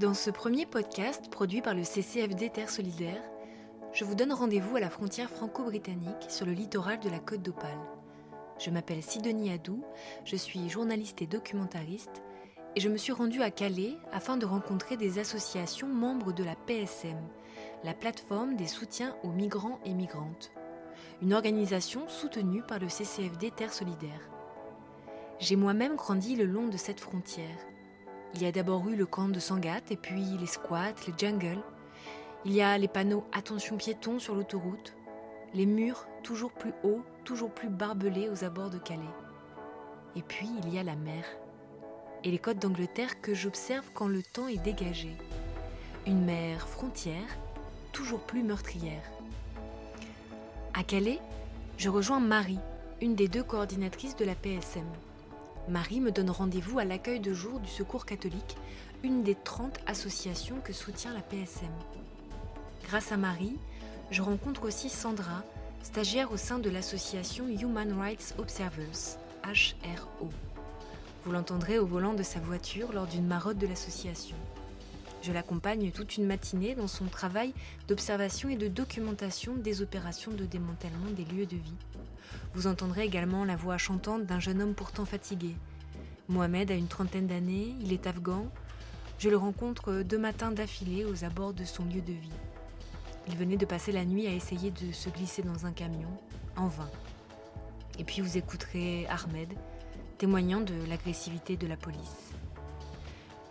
Dans ce premier podcast produit par le CCFD Terre Solidaire, je vous donne rendez-vous à la frontière franco-britannique sur le littoral de la Côte d'Opale. Je m'appelle Sidonie Adou, je suis journaliste et documentariste et je me suis rendue à Calais afin de rencontrer des associations membres de la PSM, la plateforme des soutiens aux migrants et migrantes, une organisation soutenue par le CCFD Terre Solidaire. J'ai moi-même grandi le long de cette frontière. Il y a d'abord eu le camp de Sangatte et puis les squats, les jungles. Il y a les panneaux Attention piétons sur l'autoroute, les murs toujours plus hauts, toujours plus barbelés aux abords de Calais. Et puis il y a la mer et les côtes d'Angleterre que j'observe quand le temps est dégagé. Une mer frontière, toujours plus meurtrière. À Calais, je rejoins Marie, une des deux coordinatrices de la PSM. Marie me donne rendez-vous à l'accueil de jour du Secours catholique, une des 30 associations que soutient la PSM. Grâce à Marie, je rencontre aussi Sandra, stagiaire au sein de l'association Human Rights Observers, HRO. Vous l'entendrez au volant de sa voiture lors d'une marotte de l'association. Je l'accompagne toute une matinée dans son travail d'observation et de documentation des opérations de démantèlement des lieux de vie. Vous entendrez également la voix chantante d'un jeune homme pourtant fatigué. Mohamed a une trentaine d'années, il est afghan. Je le rencontre deux matins d'affilée aux abords de son lieu de vie. Il venait de passer la nuit à essayer de se glisser dans un camion, en vain. Et puis vous écouterez Ahmed, témoignant de l'agressivité de la police.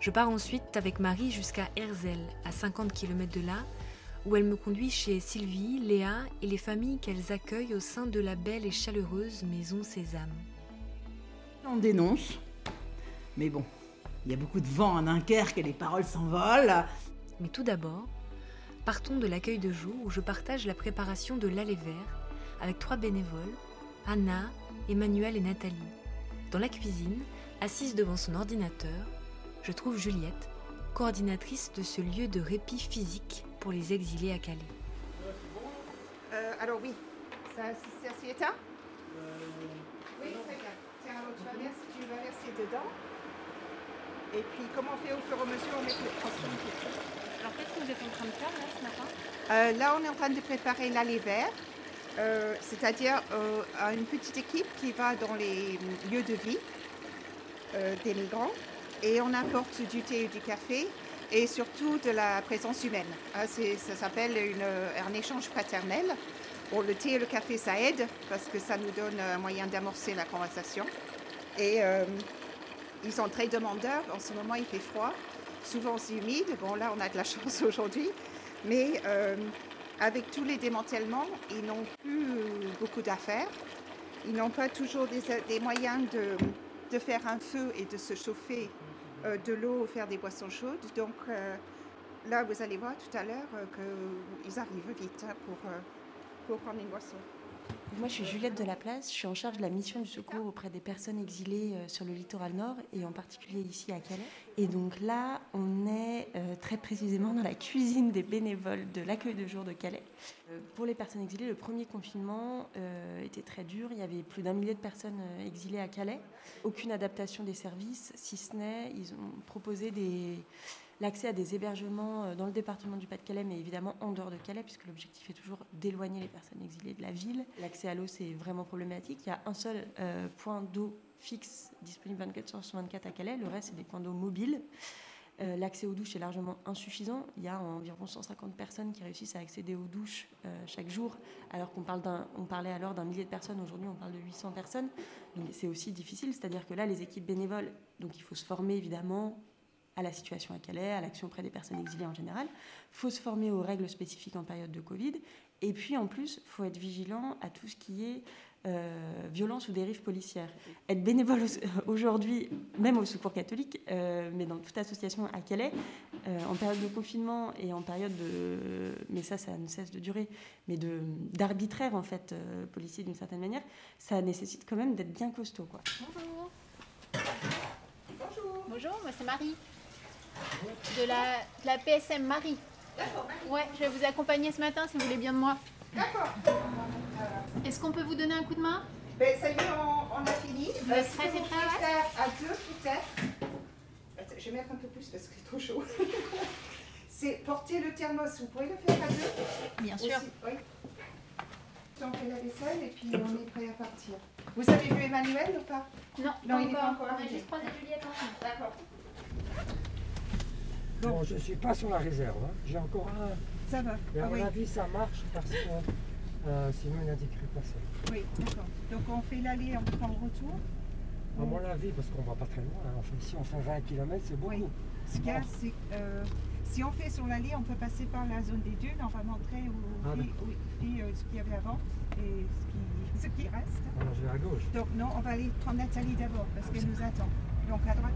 Je pars ensuite avec Marie jusqu'à Herzl, à 50 km de là, où elle me conduit chez Sylvie, Léa et les familles qu'elles accueillent au sein de la belle et chaleureuse maison Sésame. On dénonce, mais bon, il y a beaucoup de vent en Dunkerque et les paroles s'envolent. Mais tout d'abord, partons de l'accueil de jour où je partage la préparation de l'allée vert avec trois bénévoles, Anna, Emmanuel et Nathalie. Dans la cuisine, assise devant son ordinateur, je trouve Juliette, coordinatrice de ce lieu de répit physique pour les exilés à Calais. Euh, alors oui, ça, c'est assez éteint Oui, très bien. Tiens, alors tu vas, verser, tu vas verser dedans. Et puis, comment on fait au fur et à mesure, on met le proximité. Alors qu'est-ce que vous êtes en train de faire là ce matin? Euh, là, on est en train de préparer l'allée vert, euh, c'est-à-dire euh, à une petite équipe qui va dans les lieux de vie euh, des migrants et on apporte du thé et du café et surtout de la présence humaine. Ah, ça s'appelle un échange fraternel. Bon, le thé et le café, ça aide parce que ça nous donne un moyen d'amorcer la conversation. Et euh, ils sont très demandeurs. En ce moment, il fait froid. Souvent, c'est humide. Bon, là, on a de la chance aujourd'hui. Mais euh, avec tous les démantèlements, ils n'ont plus beaucoup d'affaires. Ils n'ont pas toujours des, moyens de, faire un feu et de se chauffer de l'eau, faire des boissons chaudes. Donc euh, là, vous allez voir tout à l'heure euh, qu'ils arrivent vite hein, pour, euh, pour prendre une boisson. Moi, je suis Juliette de la Place. Je suis en charge de la mission du secours auprès des personnes exilées euh, sur le littoral nord et en particulier ici à Calais. Et donc là, on est euh, très précisément dans la cuisine des bénévoles de l'accueil de jour de Calais. Euh, pour les personnes exilées, le premier confinement était très dur. Il y avait plus d'un millier de personnes exilées à Calais. Aucune adaptation des services, si ce n'est, ils ont proposé des l'accès à des hébergements euh, dans le département du Pas-de-Calais, mais évidemment en dehors de Calais, puisque l'objectif est toujours d'éloigner les personnes exilées de la ville. L'accès à l'eau, c'est vraiment problématique. Il y a un seul euh, point d'eau fixe disponible 24 heures sur 24 à Calais, le reste, c'est des points d'eau mobiles. Euh, L'accès aux douches est largement insuffisant. Il y a environ 150 personnes qui réussissent à accéder aux douches chaque jour, alors qu'on parlait alors d'un millier de personnes. Aujourd'hui, on parle de 800 personnes. C'est aussi difficile. C'est-à-dire que là, les équipes bénévoles, donc il faut se former évidemment à la situation à Calais, à l'action auprès des personnes exilées en général. Il faut se former aux règles spécifiques en période de Covid. Et puis en plus, il faut être vigilant à tout ce qui est euh, violence ou dérive policière. Être bénévole au- aujourd'hui, même au Secours catholique, euh, mais dans toute association à Calais, euh, en période de confinement et en période de... Mais ça, ça ne cesse de durer, mais de- d'arbitraire en fait euh, policier d'une certaine manière, ça nécessite quand même d'être bien costaud. Quoi. Bonjour. Bonjour, moi c'est Marie. De la, de la PSM Marie. Ouais, je vais vous accompagner ce matin si vous voulez bien de moi. D'accord. Est-ce qu'on peut vous donner un coup de main? Ben, ça y est, on, on a fini. Vous êtes ce prêts, que c'est vous prêt, pouvez ouais faire à deux peut-être. Attends, je vais mettre un peu plus parce que c'est trop chaud. c'est porter le thermos. Vous pouvez le faire à deux? Bien sûr. Oui. On fait la vaisselle et puis on est prêt à partir. Vous avez vu Emmanuel ou pas? Non, Non, il n'est pas encore On a juste croisé Juliette ensemble. D'accord. Non, je ne suis pas sur la réserve. hein. J'ai encore un. Ça va. Mais à Ah mon oui, avis, ça marche parce que euh, sinon il n'indiquerait pas ça. oui d'accord. Donc on fait l'aller, on prend le retour. À mon avis, parce qu'on va pas très loin. hein. On si on fait 20 km, c'est beaucoup. Oui. Ce qu'il y a, c'est euh, si on fait sur l'allée, on peut passer par la zone des dunes. On va montrer aux Ah, euh, ce qu'il y avait avant et ce qui, ce qui reste. Alors je vais à gauche. Donc non, on va aller prendre Nathalie d'abord parce qu'elle nous attend. Donc à droite.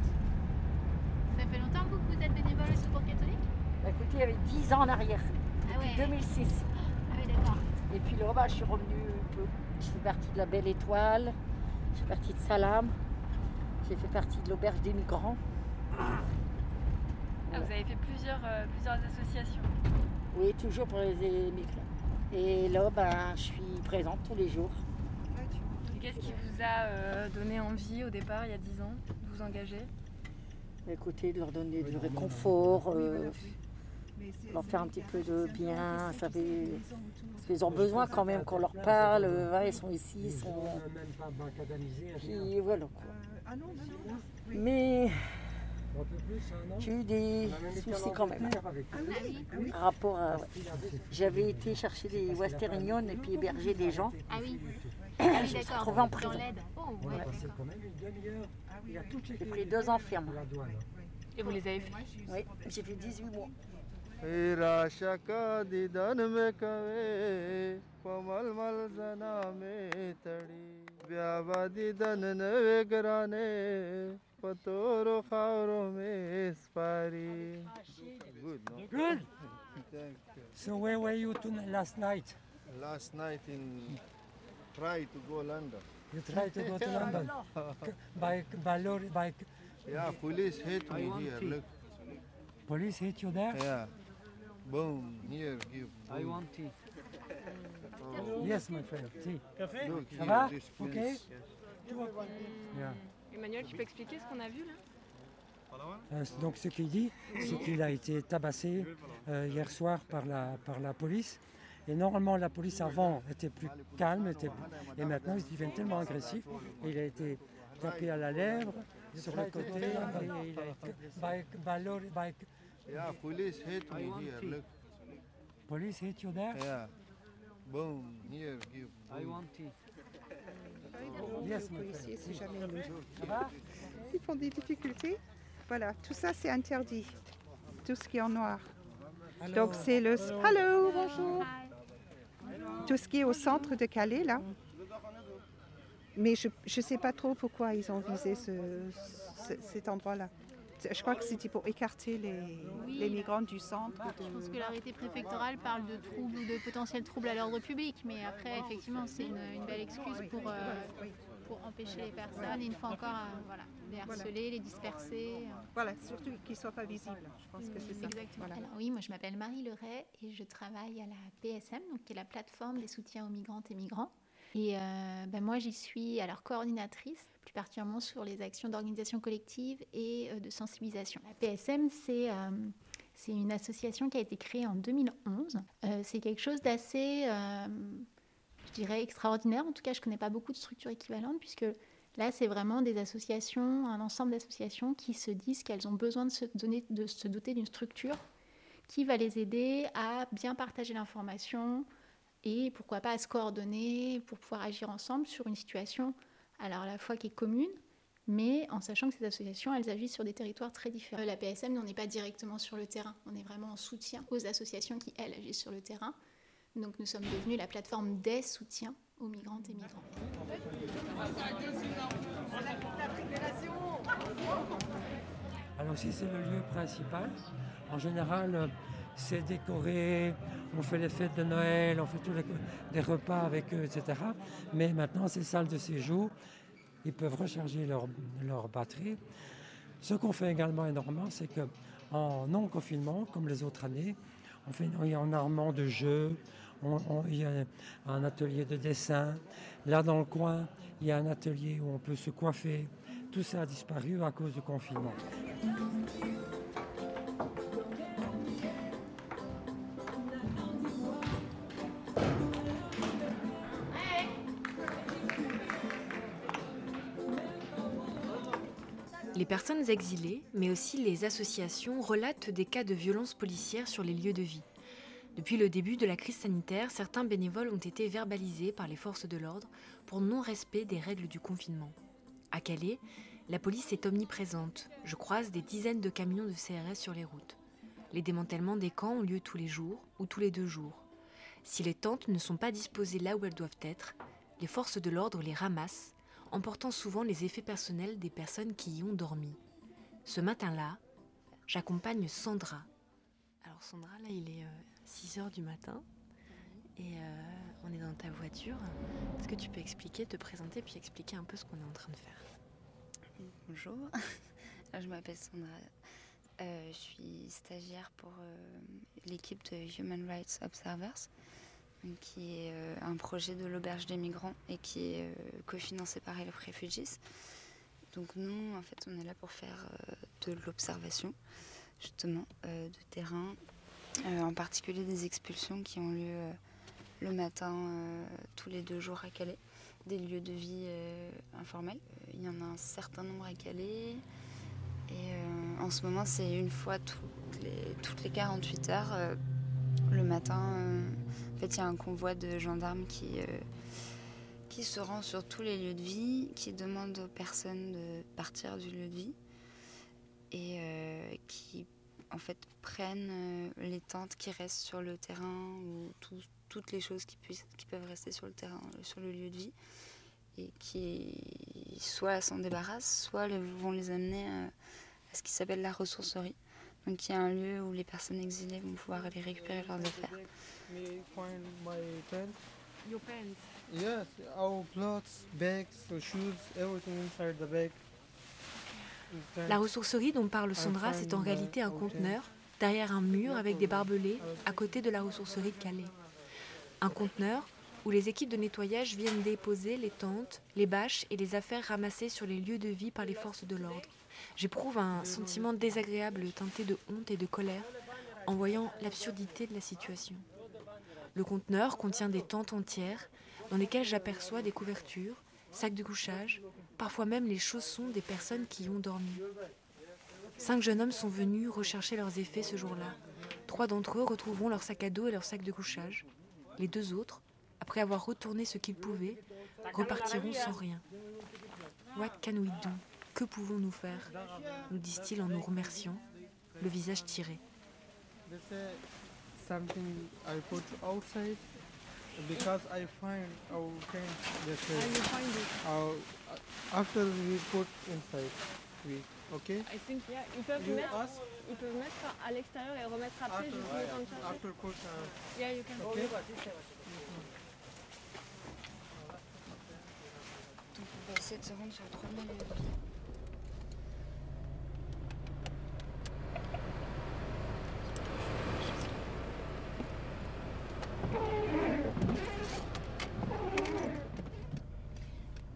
Ça fait longtemps que vous êtes bénévole au Secours catholique Bah, écoutez, il y avait 10 ans en arrière, Ah ouais. 2006. Ah oui, d'accord. Et puis là, bah, je suis revenue un peu. Je suis partie de la Belle Étoile, je suis partie de Salam, j'ai fait partie de l'Auberge des Migrants. Ah, vous avez fait plusieurs, euh, plusieurs associations. Oui, toujours pour les migrants. Et là, ben, je suis présente tous les jours. Qu'est-ce qui vous a euh, donné envie au départ, il y a 10 ans, de vous engager? Écoutez, de leur donner du réconfort, euh, leur faire un petit peu de bien. maison autour. parce qu'ils ont besoin quand même qu'on leur parle. euh, ils sont ici, ils sont. Puis voilà. quoi. Euh, ah non, non, non. non. Oui. Mais j'ai eu des soucis quand même. Avec Ah ah. Par rapport à. J'avais été chercher des Western et puis héberger des gens. Ah oui. Je Ah me oui, suis d'accord. retrouvée en Dans prison. l'aide. Oh, ouais, j'ai ah pris deux enfermes. Et vous les avez fait Oui, j'ai fait 18 mois. Good. So where were you last night? Last night in try to go London. You tried to go to London by by lorry, by Yeah, police hit me here. Look. police hit you there? Yeah. Boom. Here, give. I want tea. Yes, my friend. See. Look Ça here, va? this Ok. place. Yeah. Emmanuel, tu peux expliquer ce qu'on a vu là? Euh, donc ce qu'il dit, c'est qu'il a été tabassé euh, hier soir par la, par la police. Et normalement, la police avant était plus calme, était, et maintenant ils deviennent tellement agressifs. Et il a été tapé à la lèvre, sur le côté, et il a été. By, by lorry, by Yeah, police hit me here. Look. police hit you there? Yeah. Boom. Here, give. I want tea. Yes, my Policiers, friend. si jamais nous-? Ils font des difficultés. Voilà, tout ça c'est interdit. Tout ce qui est en noir. Donc c'est le. Hello, bonjour. Tout ce qui est au centre de Calais là. Mais je ne sais pas trop pourquoi ils ont visé ce- ce- cet endroit-là. Je crois que c'était pour écarter les, Oui. les migrants du centre. Je de- pense que l'arrêté préfectoral parle de troubles ou de potentiels troubles à l'ordre public, mais après, effectivement, c'est une, une belle excuse pour, euh, Oui. Pour empêcher les personnes, et une fois encore, euh, voilà, les harceler, les disperser. euh. Voilà, surtout qu'ils ne soient pas visibles. Je pense que c'est ça. Exactement. Voilà. Alors oui, moi je m'appelle Marie Leray et je travaille à la PSM, donc qui est la plateforme des soutiens aux migrantes et migrants. Et euh, ben, moi j'y suis alors coordinatrice, plus particulièrement sur les actions d'organisation collective et euh, de sensibilisation. La PSM, c'est euh, c'est une association qui a été créée en 2011. Euh, c'est quelque chose d'assez, euh, dirais, extraordinaire. En tout cas, je ne connais pas beaucoup de structures équivalentes puisque Là, c'est vraiment des associations, un ensemble d'associations qui se disent qu'elles ont besoin de se, donner, de se doter d'une structure qui va les aider à bien partager l'information et pourquoi pas à se coordonner pour pouvoir agir ensemble sur une situation alors à la fois qui est commune, mais en sachant que ces associations, elles agissent sur des territoires très différents. Euh, La PSM, on n'est pas directement sur le terrain, on est vraiment en soutien aux associations qui, elles, agissent sur le terrain. Donc nous sommes devenus la plateforme des soutiens aux migrantes et migrants. Alors si c'est le lieu principal, en général, c'est décoré, on fait les fêtes de Noël, on fait tous les, repas avec eux, etc. Mais maintenant, ces salles de séjour, ils peuvent recharger leur, leur batterie. Ce qu'on fait également énormément, c'est que en non-confinement, comme les autres années, on fait énormément de jeux, il y a un atelier de dessin. Là, dans le coin, il y a un atelier où on peut se coiffer. Tout ça a disparu à cause du confinement. Les personnes exilées, mais aussi les associations, relatent des cas de violences policières sur les lieux de vie. Depuis le début de la crise sanitaire, certains bénévoles ont été verbalisés par les forces de l'ordre pour non-respect des règles du confinement. À Calais, la police est omniprésente. Je croise des dizaines de camions de CRS sur les routes. Les démantèlements des camps ont lieu tous les jours ou tous les deux jours. Si les tentes ne sont pas disposées là où elles doivent être, les forces de l'ordre les ramassent emportant souvent les effets personnels des personnes qui y ont dormi. Ce matin-là, j'accompagne Sandra. Alors Sandra, là, il est 6 heures du matin et euh, on est dans ta voiture. Est-ce que tu peux expliquer, te présenter, puis expliquer un peu ce qu'on est en train de faire? Bonjour, je m'appelle Sandra. Euh, je suis stagiaire pour euh, l'équipe de Human Rights Observers qui est euh, un projet de l'auberge des migrants et qui est cofinancé par Help Refugees. Donc nous, en fait, on est là pour faire de l'observation, justement, de terrain, en particulier des expulsions qui ont lieu le matin tous les deux jours à Calais, des lieux de vie informels. Il y en a un certain nombre à Calais. Et en ce moment, c'est une fois toutes les, toutes les 48 heures, le matin en fait, il y a un convoi de gendarmes qui, euh, qui se rend sur tous les lieux de vie, qui demande aux personnes de partir du lieu de vie et euh, qui en fait prennent euh, les tentes qui restent sur le terrain ou toutes les choses qui, puissent, qui peuvent rester sur le terrain, sur le lieu de vie et qui soit s'en débarrassent, soit vont les amener à, ce qui s'appelle la ressourcerie. Donc il y a un lieu où les personnes exilées vont pouvoir aller récupérer leurs affaires. me find my tent. Your pants? Yes, our clothes, bags, shoes, everything inside the bag. La ressourcerie dont parle Sandra, c'est en réalité un conteneur derrière un mur avec des barbelés à côté de la ressourcerie de Calais. Un conteneur où les équipes de nettoyage viennent déposer les tentes, les bâches et les affaires ramassées sur les lieux de vie par les forces de l'ordre. J'éprouve un sentiment désagréable teinté de honte et de colère en voyant l'absurdité de la situation. Le conteneur contient des tentes entières dans lesquelles j'aperçois des couvertures, sacs de couchage, parfois même les chaussons des personnes qui y ont dormi. Cinq jeunes hommes sont venus rechercher leurs effets ce jour-là. Trois d'entre eux retrouveront leur sac à dos et leur sac de couchage. Les deux autres, après avoir retourné ce qu'ils pouvaient, repartiront sans rien. What can we do? Que pouvons-nous faire? nous disent-ils en nous remerciant, le visage tiré. Because I find our tent. That's How you find it? Our, uh, after we put inside, we okay? I think yeah, ils peuvent You mettre, ask? ils peuvent mettre à l'extérieur et remettre après after, juste le temps de chercher. after put. Uh, Yeah, you can. okay? Donc sur lieu de vie.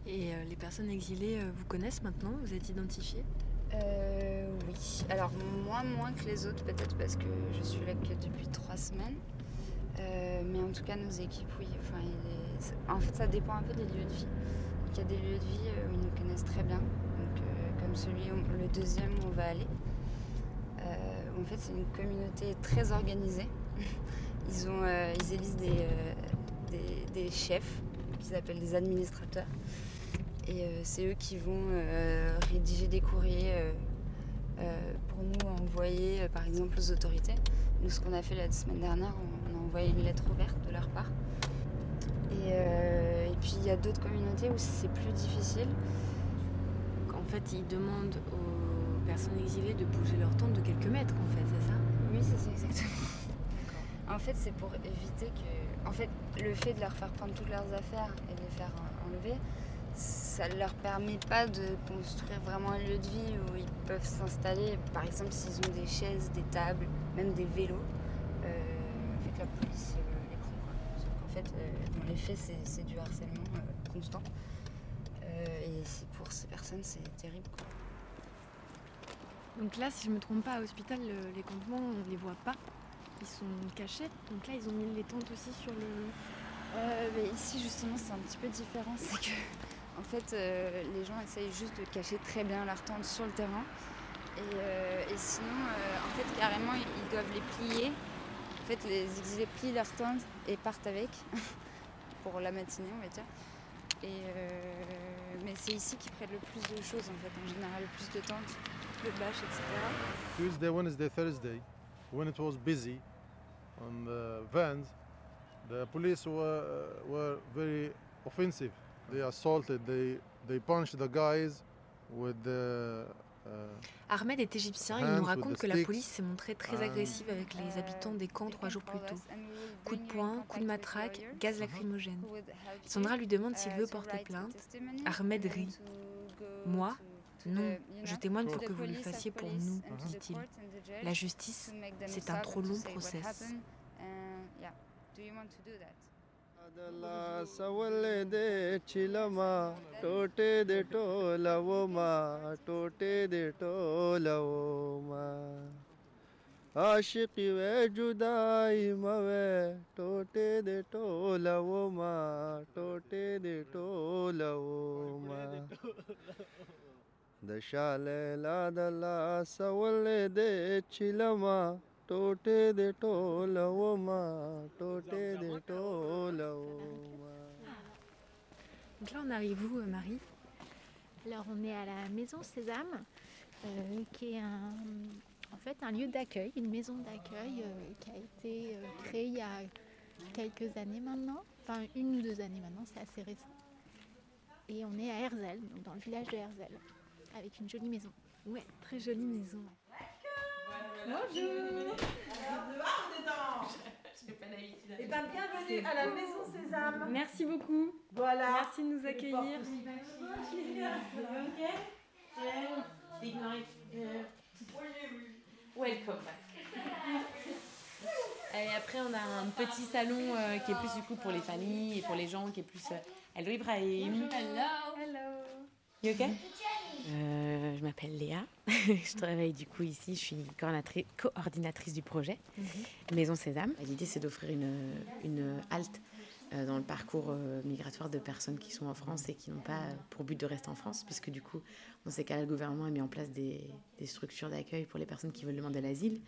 Et euh, vous connaissent maintenant Vous êtes identifiées Euh, oui. Alors moi moins que les autres peut-être parce que je suis là que depuis trois semaines. Euh, mais en tout cas nos équipes oui. Enfin, En fait ça dépend un peu des lieux de vie. Il y a des lieux de vie où ils nous connaissent très bien. Donc, comme celui le deuxième où on va aller. En fait c'est une communauté très organisée. Ils, ont, ils élisent des, des chefs qu'ils appellent des administrateurs. Et euh, c'est eux qui vont euh, rédiger des courriers euh, pour nous envoyer, par exemple, aux autorités. Nous, ce qu'on a fait la semaine dernière, on a envoyé une lettre ouverte de leur part. Et, euh, et puis, il y a d'autres communautés où c'est plus difficile. En fait, ils demandent aux personnes exilées de bouger leur tente de quelques mètres, en fait, c'est ça? Oui, c'est ça, exactement. En fait, c'est pour éviter que. En fait, le fait de leur faire prendre toutes leurs affaires et de les faire enlever, ça ne leur permet pas de construire vraiment un lieu de vie où ils peuvent s'installer. Par exemple, s'ils ont des chaises, des tables, même des vélos, euh, en fait, la police euh, les prend. Quoi. Sauf qu'en fait, euh, dans les faits, c'est, du harcèlement euh, constant. Et pour ces personnes, c'est terrible. Quoi. Donc là, si je me trompe pas, à l'hôpital, les campements, on les voit pas. Ils sont cachés. Donc là, ils ont mis les tentes aussi sur le. Mais ici, justement, c'est un petit peu différent. C'est que, en fait, euh, les gens essayent juste de cacher très bien leurs tentes sur le terrain. Et, euh, sinon, en fait, carrément, ils doivent les plier. En fait, les exilés plient leurs tentes et partent avec pour la matinée, on va dire. Mais c'est ici qu'ils prennent le plus de choses, en fait, en général, le plus de tentes, de bâches, etc. Tuesday, Wednesday, Thursday, when it was busy on the vans, the police were, uh, were very offensive. Uh, Ahmed est égyptien, il nous raconte que la police s'est montrée très agressive avec les habitants des camps trois jours plus tôt. Coups de poing, coups de matraque, gaz lacrymogène. Sandra lui demande s'il veut porter plainte. Ahmed rit. Moi, non, je témoigne pour que vous le fassiez pour nous, dit-il. La justice, c'est un trop long process. دلا سول دې چلما ټوټه دې ټولو ما ټوټه دې ټولو ما عاشق وې جدائی موې ټوټه دې ټولو ما ټوټه دې ټولو ما د شاله لا د لا سول دې چلما Donc là, on arrive où, Marie? Alors, on est à la Maison Sésame, euh, qui est en fait un lieu d'accueil, une maison d'accueil euh, qui a été euh, créée il y a quelques années maintenant, enfin une ou deux années maintenant, c'est assez récent. Et on est à Herzl, dans le village de Herzl, avec une jolie maison. Ouais, très jolie maison. Bonjour Et bien, bienvenue à la Maison Sésame. Merci beaucoup. Voilà. Merci de nous accueillir. Welcome Et après, on a un petit salon euh, qui est plus du coup pour les familles et pour les gens, qui est plus. Euh... Hello Ibrahim. Hello. Hello. You okay? Euh, je m'appelle Léa. je travaille du coup ici. Je suis coordinatrice du projet mhm. Maison Sésame. L'idée, c'est d'offrir une, une halte euh, dans le parcours euh, migratoire de personnes qui sont en France et qui n'ont pas pour but de rester en France, puisque du coup, dans ces cas-là, le gouvernement a mis en place des, des structures d'accueil pour les personnes qui veulent demander l'asile.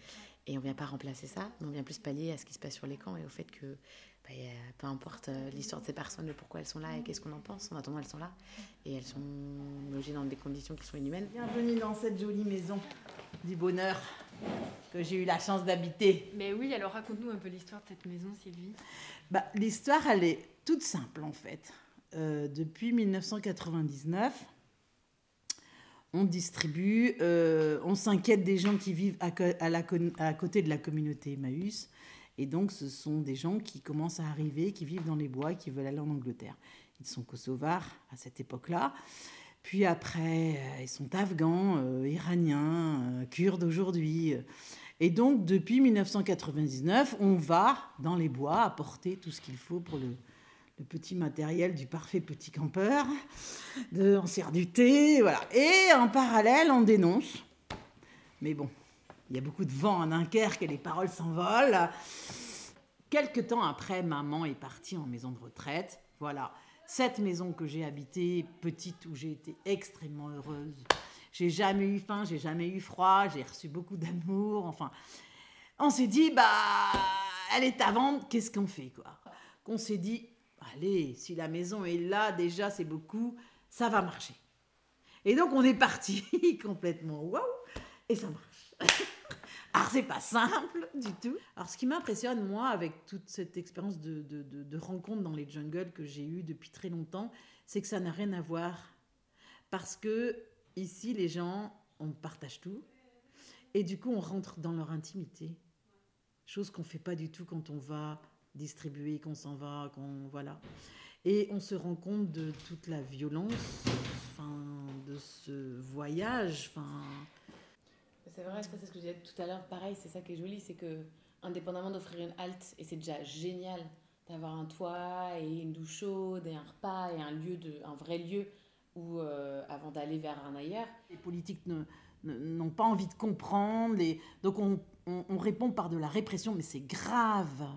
Et on ne vient pas remplacer ça, mais on vient plus pallier à ce qui se passe sur les camps et au fait que bah, peu importe euh, l'histoire de ces personnes, pourquoi elles sont là et qu'est-ce qu'on en pense, en attendant elles sont là et elles sont logées dans des conditions qui sont inhumaines. Bienvenue dans cette jolie maison du bonheur que j'ai eu la chance d'habiter. Mais oui, alors raconte-nous un peu l'histoire de cette maison, Sylvie. Bah, l'histoire, elle est toute simple en fait. Euh, depuis 1999, on distribue, euh, on s'inquiète des gens qui vivent à, à, côté de la communauté Emmaüs et donc, ce sont des gens qui commencent à arriver, qui vivent dans les bois qui veulent aller en Angleterre. Ils sont kosovars à cette époque-là. Puis après, euh, ils sont afghans, euh, iraniens, euh, kurdes aujourd'hui. Et donc, depuis 1999, on va dans les bois apporter tout ce qu'il faut pour le, petit matériel du parfait petit campeur. De, on sert du thé, voilà. Et en parallèle, on dénonce. Mais bon, il y a beaucoup de vent à Dunkerque et les paroles s'envolent. Quelque temps après, maman est partie en maison de retraite. Voilà, cette maison que j'ai habitée, petite, où j'ai été extrêmement heureuse. J'ai jamais eu faim, j'ai jamais eu froid, j'ai reçu beaucoup d'amour. Enfin, on s'est dit, bah, elle est à vendre, qu'est-ce qu'on fait, quoi? Qu'on s'est dit, allez, si la maison est là, déjà, c'est beaucoup, ça va marcher. Et donc, on est parti complètement, waouh, et ça marche. Alors, c'est pas simple du tout. Alors, ce qui m'impressionne, moi, avec toute cette expérience de, de, de, rencontre dans les jungles que j'ai eue depuis très longtemps, c'est que ça n'a rien à voir. Parce que ici, les gens, on partage tout. Et du coup, on rentre dans leur intimité. Chose qu'on fait pas du tout quand on va distribuer, qu'on s'en va, qu'on. Voilà. Et on se rend compte de toute la violence, de ce voyage, enfin c'est vrai, c'est ce que je disais tout à l'heure. Pareil, c'est ça qui est joli, c'est que indépendamment d'offrir une halte, et c'est déjà génial d'avoir un toit et une douche chaude et un repas et un lieu de, un vrai lieu où, euh, avant d'aller vers un ailleurs. Les politiques n'ont pas envie de comprendre. Les... Donc on, on, répond par de la répression, mais c'est grave.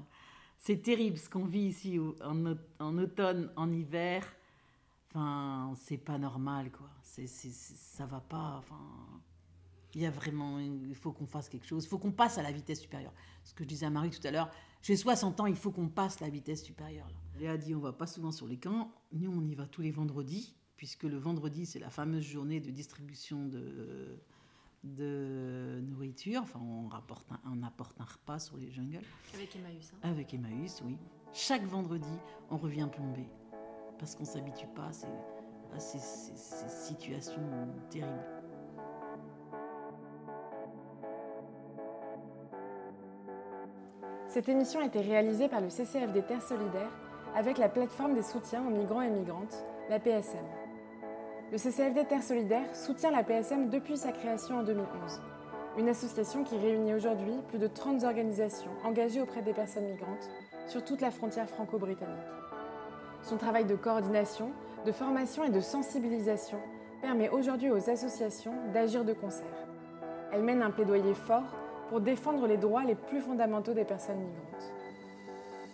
C'est terrible ce qu'on vit ici en, en, automne, en hiver. Enfin, c'est pas normal, quoi. C'est, ça va pas. Enfin, il y a vraiment, il faut qu'on fasse quelque chose. Il faut qu'on passe à la vitesse supérieure. Ce que je disais à Marie tout à l'heure, j'ai 60 ans, il faut qu'on passe la vitesse supérieure. Léa dit, on va pas souvent sur les camps. Nous, on y va tous les vendredis, puisque le vendredi, c'est la fameuse journée de distribution de de nourriture. Enfin, on, rapporte on apporte un repas sur les jungles. Avec Emmaüs. Hein. Avec Emmaüs, oui. Chaque vendredi, on revient plomber. Parce qu'on ne s'habitue pas à ces, situations terribles. Cette émission a été réalisée par le CCFD Terre Solidaire avec la plateforme des soutiens aux migrants et migrantes, la PSM. Le CCFD Terre Solidaire soutient la PSM depuis sa création en 2011. Une association qui réunit aujourd'hui plus de 30 organisations engagées auprès des personnes migrantes sur toute la frontière franco-britannique. Son travail de coordination, de formation et de sensibilisation permet aujourd'hui aux associations d'agir de concert. Elle mène un plaidoyer fort pour défendre les droits les plus fondamentaux des personnes migrantes.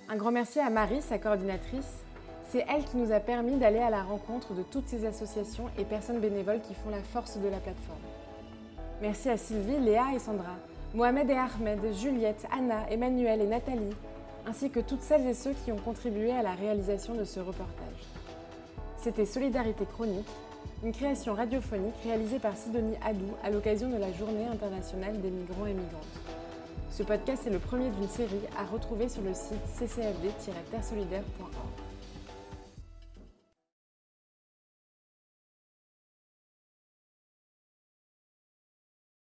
Un grand merci à Marie, sa coordinatrice, c'est elle qui nous a permis d'aller à la rencontre de toutes ces associations et personnes bénévoles qui font la force de la plateforme. Merci à Sylvie, Léa et Sandra, Mohamed et Ahmed, Juliette, Anna, Emmanuel et Nathalie, ainsi que toutes celles et ceux qui ont contribué à la réalisation de ce reportage. C'était Solidarité chronique, une création radiophonique réalisée par Sidonie Adou à l'occasion de la Journée internationale des migrants et migrantes. Ce podcast est le premier d'une série à retrouver sur le site ccfd-terresolidaire.org.